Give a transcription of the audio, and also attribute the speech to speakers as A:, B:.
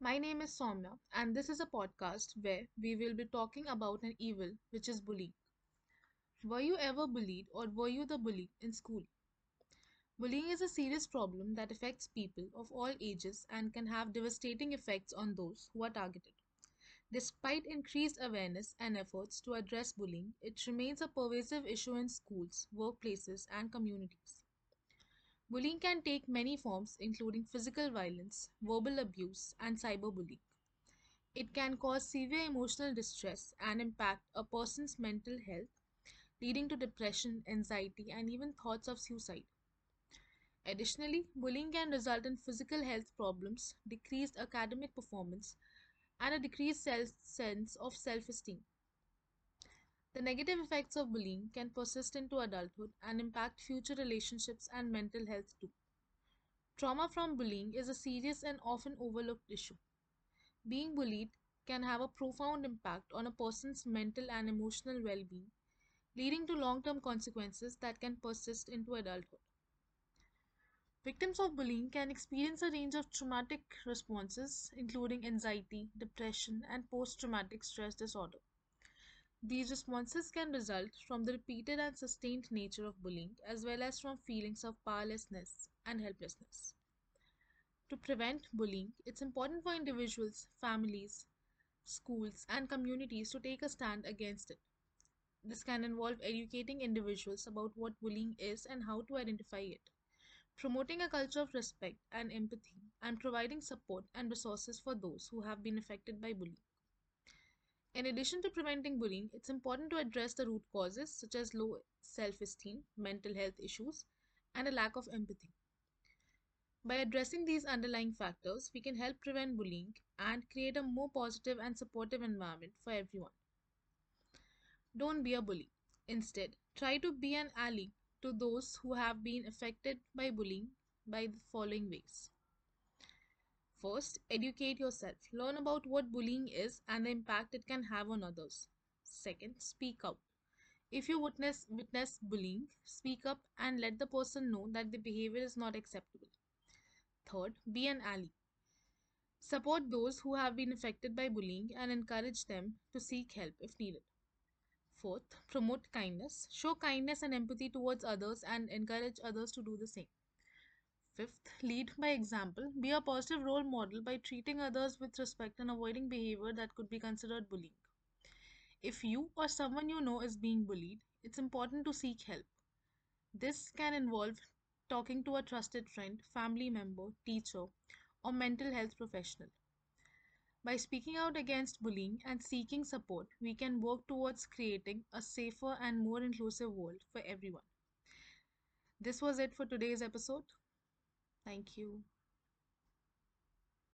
A: My name is Somya, and this is a podcast where we will be talking about an evil which is bullying. Were you ever bullied or were you the bully in school? Bullying is a serious problem that affects people of all ages and can have devastating effects on those who are targeted. Despite increased awareness and efforts to address bullying, it remains a pervasive issue in schools, workplaces, and communities. Bullying can take many forms, including physical violence, verbal abuse, and cyberbullying. It can cause severe emotional distress and impact a person's mental health, leading to depression, anxiety, and even thoughts of suicide. Additionally, bullying can result in physical health problems, decreased academic performance, and a decreased self- sense of self esteem. The negative effects of bullying can persist into adulthood and impact future relationships and mental health too. Trauma from bullying is a serious and often overlooked issue. Being bullied can have a profound impact on a person's mental and emotional well being, leading to long term consequences that can persist into adulthood. Victims of bullying can experience a range of traumatic responses, including anxiety, depression, and post traumatic stress disorder. These responses can result from the repeated and sustained nature of bullying, as well as from feelings of powerlessness and helplessness. To prevent bullying, it's important for individuals, families, schools, and communities to take a stand against it. This can involve educating individuals about what bullying is and how to identify it, promoting a culture of respect and empathy, and providing support and resources for those who have been affected by bullying. In addition to preventing bullying, it's important to address the root causes such as low self esteem, mental health issues, and a lack of empathy. By addressing these underlying factors, we can help prevent bullying and create a more positive and supportive environment for everyone. Don't be a bully. Instead, try to be an ally to those who have been affected by bullying by the following ways. First, educate yourself. Learn about what bullying is and the impact it can have on others. Second, speak out. If you witness witness bullying, speak up and let the person know that the behavior is not acceptable. Third, be an ally. Support those who have been affected by bullying and encourage them to seek help if needed. Fourth, promote kindness. Show kindness and empathy towards others and encourage others to do the same. Fifth, lead by example. Be a positive role model by treating others with respect and avoiding behavior that could be considered bullying. If you or someone you know is being bullied, it's important to seek help. This can involve talking to a trusted friend, family member, teacher, or mental health professional. By speaking out against bullying and seeking support, we can work towards creating a safer and more inclusive world for everyone. This was it for today's episode. Thank you.